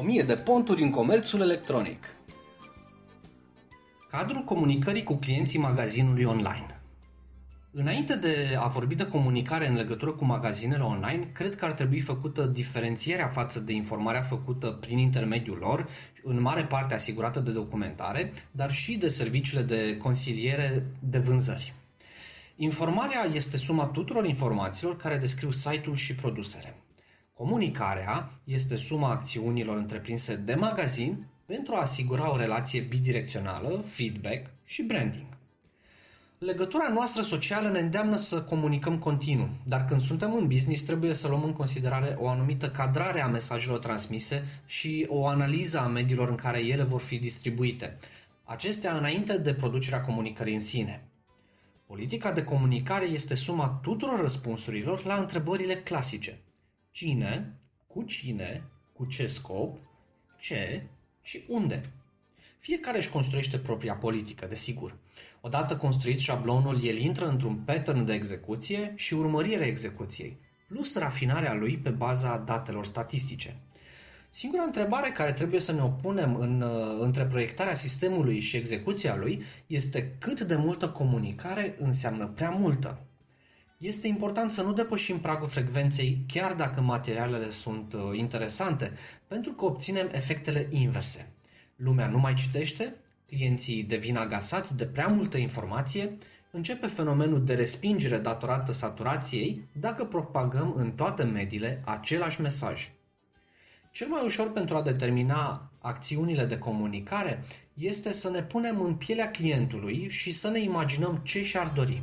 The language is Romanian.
1000 de ponturi în comerțul electronic. Cadrul comunicării cu clienții magazinului online. Înainte de a vorbi de comunicare în legătură cu magazinele online, cred că ar trebui făcută diferențierea față de informarea făcută prin intermediul lor, în mare parte asigurată de documentare, dar și de serviciile de consiliere de vânzări. Informarea este suma tuturor informațiilor care descriu site-ul și produsele. Comunicarea este suma acțiunilor întreprinse de magazin pentru a asigura o relație bidirecțională, feedback și branding. Legătura noastră socială ne îndeamnă să comunicăm continuu, dar când suntem în business trebuie să luăm în considerare o anumită cadrare a mesajelor transmise și o analiză a mediilor în care ele vor fi distribuite. Acestea înainte de producerea comunicării în sine. Politica de comunicare este suma tuturor răspunsurilor la întrebările clasice – cine, cu cine, cu ce scop, ce și unde. Fiecare își construiește propria politică, desigur. Odată construit șablonul, el intră într-un pattern de execuție și urmărire execuției, plus rafinarea lui pe baza datelor statistice. Singura întrebare care trebuie să ne opunem în, uh, între proiectarea sistemului și execuția lui este cât de multă comunicare înseamnă prea multă. Este important să nu depășim pragul frecvenței chiar dacă materialele sunt uh, interesante, pentru că obținem efectele inverse. Lumea nu mai citește, clienții devin agasați de prea multă informație, începe fenomenul de respingere datorată saturației dacă propagăm în toate mediile același mesaj. Cel mai ușor pentru a determina acțiunile de comunicare este să ne punem în pielea clientului și să ne imaginăm ce și-ar dori.